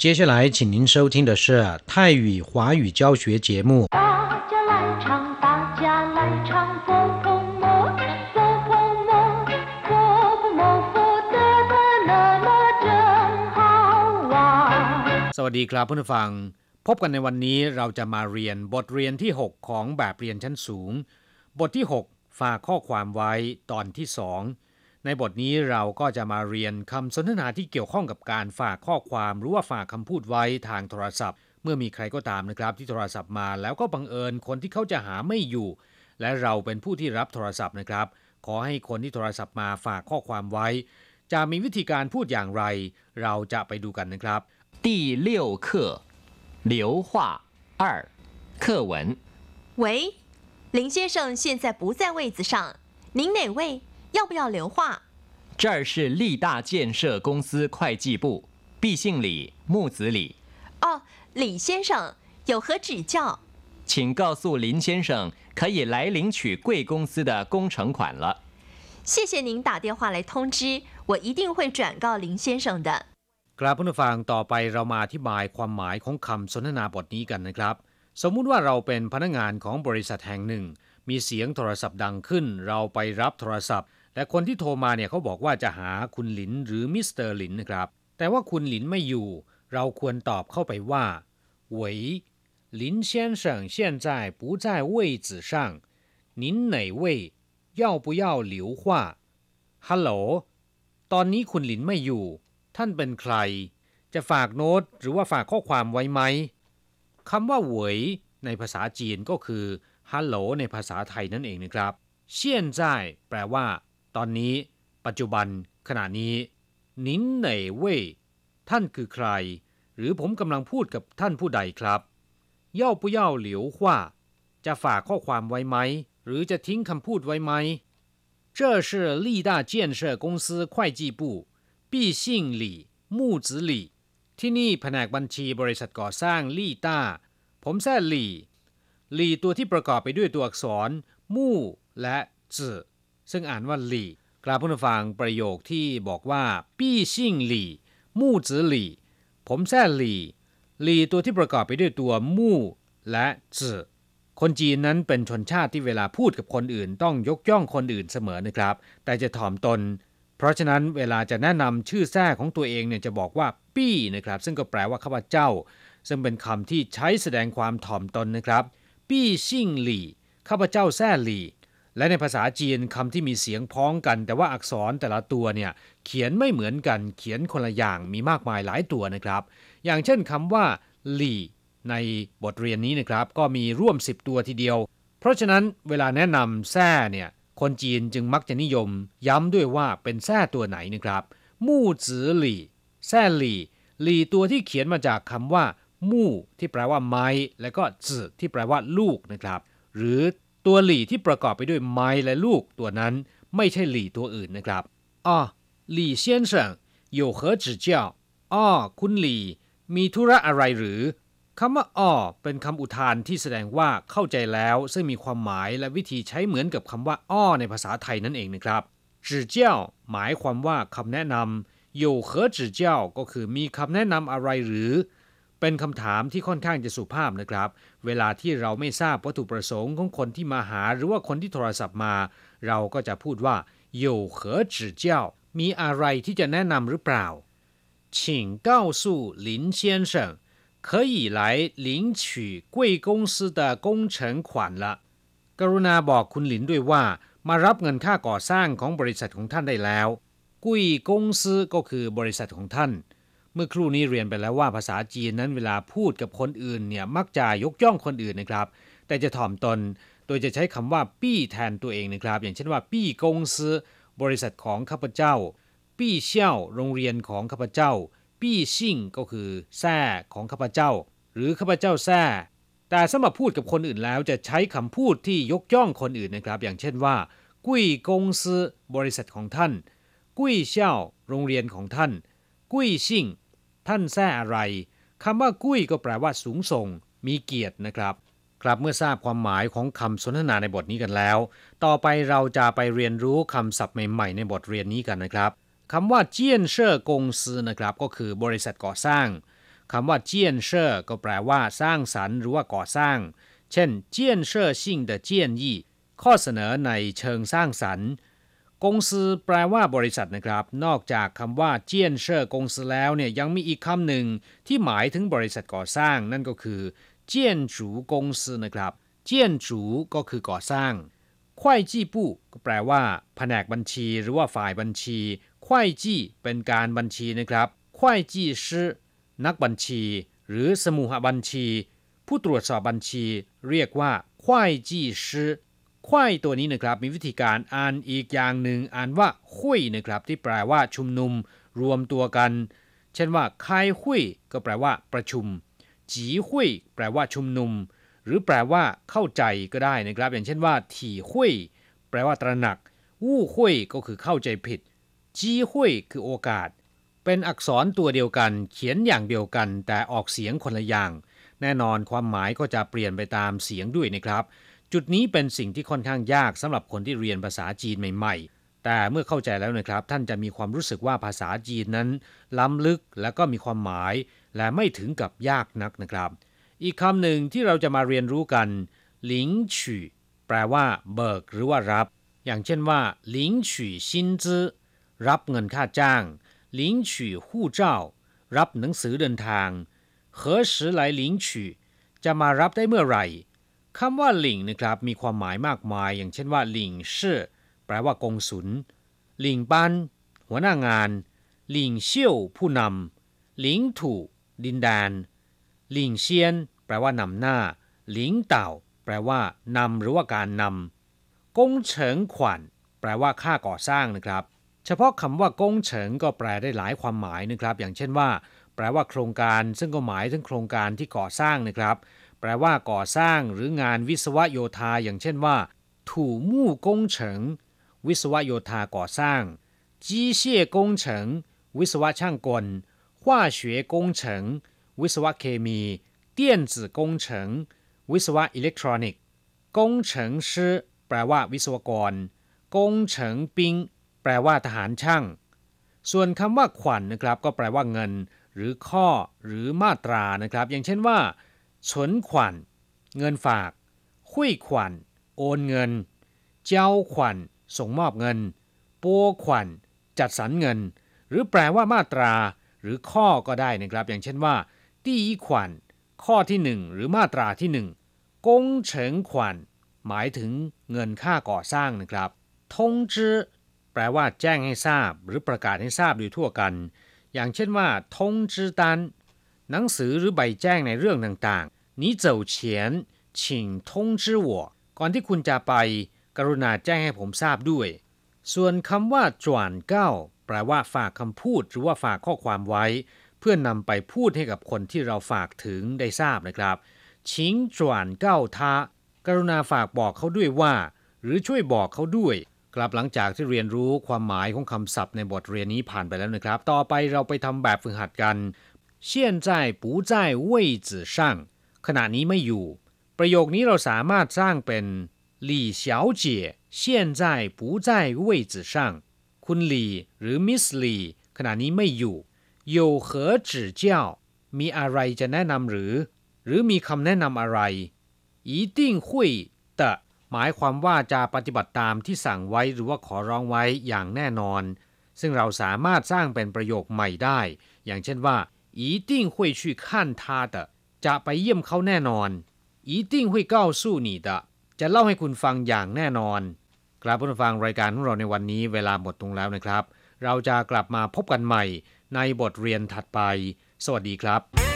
接下来，请您收听的是泰语华语教学节目。大家来唱，大家来唱，佛佛摩，佛佛摩，佛佛摩，佛得得乐乐真好玩。 สวัสดีครับเพื่อนผู้ฟัง พบกันในวันนี้เราจะมาเรียนบทเรียนที่ 6 ของแบบเรียนชั้นสูง บทที่ 6 ฝากข้อความไว้ตอนที่ 2 ในบทนี้เราก็จะมาเรียนคำสนทนาที่เกี่ยวข้องกับการฝากข้อความหรือว่าฝากคำพูดไว้ทางโทรศัพท์ เมื่อมีใครก็ตามนะครับที่โทรศัพท์มา แล้วก็บังเอิญคนที่เขาจะหาไม่อยู่ และเราเป็นผู้ที่รับโทรศัพท์นะครับ ขอให้คนที่โทรศัพท์มาฝากข้อความไว้ จะมีวิธีการพูดอย่างไร เราจะไปดูกันนะครับ 第六课流化二课文喂，林先生现在不在位子上，您哪位？ 要不要留话？这儿是立大建设公司会计部，毕姓李，木子李，哦，李先生有何指教？请告诉林先生可以来领取贵公司的工程款了。谢谢您打电话来通知，我一定会转告林先生的。 ครับผู้ฟังต่อไปเรามาอธิบายความหมายของคำสนทนาบทนี้กันนะครับ สมมุติว่าเราเป็นพนักงานของบริษัทแห่งหนึ่ง มีเสียงโทรศัพท์ดังขึ้น เราไปรับโทรศัพท์ และคนที่โทรมาเนี่ยเขาบอกว่าจะหาคุณหลินหรือมิสเตอร์หลินนะครับ แต่ว่าคุณหลินไม่อยู่ เราควรตอบเข้าไปว่า喂林先生现在不在位子上您哪位要不要留话ฮัลโหลตอนนี้คุณหลินไม่อยู่ ท่านเป็นใคร จะฝากโน้ตหรือว่าฝากข้อความไว้ไหมคำว่าเหวยในภาษาจีนก็คือฮัลโหลในภาษาไทยนั่นเองนะครับเชี่ยนจ่ายแปลว่า ตอนนี้ ปัจจุบัน ขณะนี้ นินเหน่เว่ยท่านคือใคร หรือผมกำลังพูดกับท่านผู้ใดครับเย่าปุเย่าเหลียวว่า จะฝากข้อความไว้ไหม หรือจะทิ้งคำพูดไว้ไหม这是立大建设公司会计部毕姓李木子李ที่นี่แผนกบัญชีบริษัทก่อสร้างลี่ต้า ผมแซ่หลี่หลี่ตัวที่ประกอบไปด้วยตัวอักษร มู่และจื่อ ซึ่งอ่านว่าหลี่กราบผู้ฟังประโยคที่บอกว่า ปี้ชิ่งหลี่ มู่จือหลี่ ผมแซ่หลี่ หลี่ตัวที่ประกอบไปด้วยตัวมู่และจือคนจีนนั้นเป็นชนชาติที่เวลาพูดกับคนอื่น ต้องยกย่องคนอื่นเสมอนะครับ แต่จะถ่อมตน เพราะฉะนั้นเวลาจะแนะนำชื่อแท้ของตัวเองเนี่ยจะบอกว่า ปี้นะครับ ซึ่งก็แปลว่าข้าพเจ้า ซึ่งเป็นคำที่ใช้แสดงความถ่อมตนนะครับ ปี้ชิ่งหลี่ข้าพเจ้าแซ่หลี่ และในภาษาจีนคำที่มีเสียงพ้องกัน แต่ว่าอักษรแต่ละตัวเนี่ยเขียนไม่เหมือนกันเขียนคนละอย่างมีมากมายหลายตัวนะครับ อย่างเช่นคำว่าหลี่ในบทเรียนนี้นะครับ ก็มีร่วม 10 ตัวทีเดียว เพราะฉะนั้นเวลาแนะนำแซ่เนี่ยคนจีนจึงมักจะนิยม ย้ำด้วยว่าเป็นแซ่ตัวไหนนะครับมู่จือหลี่แซ่หลี่หลี่ตัวที่เขียนมาจากคำว่า มู่ที่แปลว่าไม้ และก็จือที่แปลว่าลูกนะครับ หรือ ตัวหลี่ที่ประกอบไปด้วยไม้และลูกตัวนั้นไม่ใช่หลี่ตัวอื่นนะครับอ๋อหลี่先生有何指教อ๋อคุณหลี่ มีธุระอะไรหรือ คำว่าอ้อเป็นคำอุทานที่แสดงว่าเข้าใจแล้ว ซึ่งมีความหมายและวิธีใช้เหมือนกับคำว่าอ้อในภาษาไทยนั่นเองนะครับจื่อเจ้าหมายความว่าคำแนะนำ有何指教ก็คือมีคำแนะนำอะไรหรือ เป็นคำถามที่ค่อนข้างจะสุภาพนะครับ เวลาที่เราไม่ทราบวัตถุประสงค์ของคนที่มาหา หรือว่าคนที่โทรศัพท์มา เราก็จะพูดว่า有何指教มีอะไรที่จะแนะนำหรือเปล่า请告诉林先生可以来领取贵公司的工程款了กรุณาบอกคุณหลินด้วยว่า มารับเงินค่าก่อสร้างของบริษัทของท่านได้แล้ว กุยกงซือก็คือบริษัทของท่าน เมื่อครู่นี้เรียนไปแล้วว่าภาษาจีนนั้นเวลาพูดกับคนอื่นเนี่ยมักจะยกย่องคนอื่นนะครับ แต่จะถ่อมตน โดยจะใช้คำว่าปี้แทนตัวเองนะครับ อย่างเช่นว่าปี้กงซือบริษัทของข้าพเจ้า ปี้เชี่ยวโรงเรียนของข้าพเจ้า ปี้ชิ่งก็คือแซ่ของข้าพเจ้า หรือข้าพเจ้าแซ่แต่สำหรับพูดกับคนอื่นแล้วจะใช้คำพูดที่ยกย่องคนอื่นนะครับ อย่างเช่นว่า กุ้ยกงซือบริษัทของท่าน กุ้ยเชี่ยวโรงเรียนของท่าน กุ้ยชิ่ง ท่านแท้อะไรคำว่า 贵 ก็แปลว่าสูงส่ง มีเกียรตินะครับ ครับเมื่อทราบความหมายของคำสนทนาในบทนี้กันแล้ว ต่อไปเราจะไปเรียนรู้คำศัพท์ใหม่ๆ ในบทเรียนนี้กันนะครับคำว่า 建设公司 นะครับ ก็คือบริษัทก่อสร้างคำว่า 建设 ก็แปลว่าสร้างสรรค์หรือว่าก่อสร้าง เช่น 建设性的建议 ข้อเสนอในเชิงสร้างสรรค์ 公司 แปลว่าบริษัทนะครับ นอกจากคำว่า 建设公司 แล้วเนี่ยยังมีอีกคำหนึ่งที่หมายถึงบริษัทก่อสร้าง นั่นก็คือเจียนจูกงซือนะครับ เจียนจูก็คือก่อสร้างควายจี้ปู้ก็แปลว่าแผนกบัญชี หรือว่าฝ่ายบัญชีควายจี้เป็นการบัญชีนะครับควายจี้ชื่อนักบัญชี หรือสมุหบัญชี ผู้ตรวจสอบบัญชี เรียกว่าควายจี้ชื่อ ควายตัวนี้นะครับมีวิธีการอ่านอีกอย่างหนึ่งอ่านว่าคุยนะครับที่แปลว่าชุมนุม รวมตัวกัน เช่นว่าคายคุยก็แปลว่า ประชุม จีคุยแปลว่าชุมนุม หรือแปลว่าเข้าใจก็ได้นะครับ อย่างเช่นว่า ถี่คุยแปลว่าตระหนัก วู้คุยก็คือเข้าใจผิด จีคุยคือโอกาส เป็นอักษรตัวเดียวกัน เขียนอย่างเดียวกัน แต่ออกเสียงคนละอย่าง แน่นอนความหมายก็จะเปลี่ยนไปตามเสียงด้วยนะครับ จุดนี้เป็นสิ่งที่ค่อนข้างยากสำหรับคนที่เรียนภาษาจีนใหม่ ๆ แต่เมื่อเข้าใจแล้วนะครับ ท่านจะมีความรู้สึกว่าภาษาจีนนั้น ล้ำลึกและก็มีความหมาย และไม่ถึงกับยากนักนะครับ อีกคำหนึ่งที่เราจะมาเรียนรู้กันหลิงฉี่แปลว่า เบิกหรือว่ารับ อย่างเช่นว่าหลิงฉี่ซินจื้อรับเงินค่าจ้างหลิงฉี่หู่เจ้า รับหนังสือเดินทาง何时来领取จะมารับได้เมื่อไหร่ คำว่าหลิงนะครับมีความหมายมากมาย อย่างเช่นว่าหลิงชื่อแปลว่ากงสุลหลิงปันหัวหน้างาน หลิงเซี่ยวผู้นำหลิงถูดินแดน หลิงเซียน แปลว่านำหน้า หลิงเต่า แปลว่านำหรือว่าการนำกงเฉิงขวัญแปลว่าค่าก่อสร้างนะครับ เฉพาะคำว่ากงเฉิงก็แปลได้หลายความหมายนะครับ อย่างเช่นว่า แปลว่าโครงการ ซึ่งก็หมายถึงโครงการที่ก่อสร้างนะครับ แปลว่าก่อสร้างหรืองานวิศวโยธาอย่างเช่นว่าถูมู่กงเฉิงวิศวโยธาก่อสร้างจีเซี่ยกงเฉิงวิศวช่างกล化学工程วิศวเคมี电子工程วิศวะอิเล็กทรอนิกส์กงเฉิงชื่อแปลว่าวิศวกรกงเฉิงปิงแปลว่าทหารช่าง ส่วนคำว่าขวัญนนะครับ ก็แปลว่าเงิน หรือข้อหรือมาตรานะครับ อย่างเช่นว่า ฉนขวัญเงินฝากคุยขวัญโอนเงิน เจ้าขวัญส่งมอบเงินปัวขวัญจัดสรรเงิน หรือแปลว่ามาตรา หรือข้อก็ได้นะครับ อย่างเช่นว่าตีขวัญข้อที่หนึ่งหรือมาตราที่หนึ่งกงเฉิงขวัญหมายถึงเงินค่าก่อสร้างนะครับทงจื้อแปลว่าแจ้งให้ทราบ หรือประกาศให้ทราบโดยทั่วกัน อย่างเช่นว่าทงจื้อตัน หนังสือหรือใบแจ้งในเรื่องต่างๆ你走前请通知我ก่อนที่คุณจะไป กรุณาแจ้งให้ผมทราบด้วย ส่วนคำว่าจวนเก้าแปลว่าฝากคำพูดหรือว่าฝากข้อความไว้ เพื่อนนำไปพูดให้กับคนที่เราฝากถึงได้ทราบนะครับชิงจวนเก้าทากรุณาฝากบอกเขาด้วยว่า หรือช่วยบอกเขาด้วย กลับหลังจากที่เรียนรู้ความหมายของคำศัพท์ในบทเรียนนี้ผ่านไปแล้วนะครับ ต่อไปเราไปทำแบบฝึกหัดกัน 现在不在位子上ขณะนี้ไม่อยู่ ประโยคนี้เราสามารถสร้างเป็น李小姐现在不在位子上คุณหลีหรือมิสหลีขณะนี้ไม่อยู่有何指教มีอะไรจะแนะนำหรือ หรือมีคำแนะนำอะไร一定会的หมายความว่าจะปฏิบัติตามที่สั่งไว้หรือว่าขอร้องไว้อย่างแน่นอน ซึ่งเราสามารถสร้างเป็นประโยคใหม่ได้ อย่างเช่นว่า 一定会去看他的จะไปเยี่ยมเขาแน่นอน一定会告诉你的จะเล่าให้คุณฟังอย่างแน่นอน กลับผู้ฟังรายการของเราในวันนี้เวลาหมดลงแล้วนะครับ เราจะกลับมาพบกันใหม่ในบทเรียนถัดไป สวัสดีครับ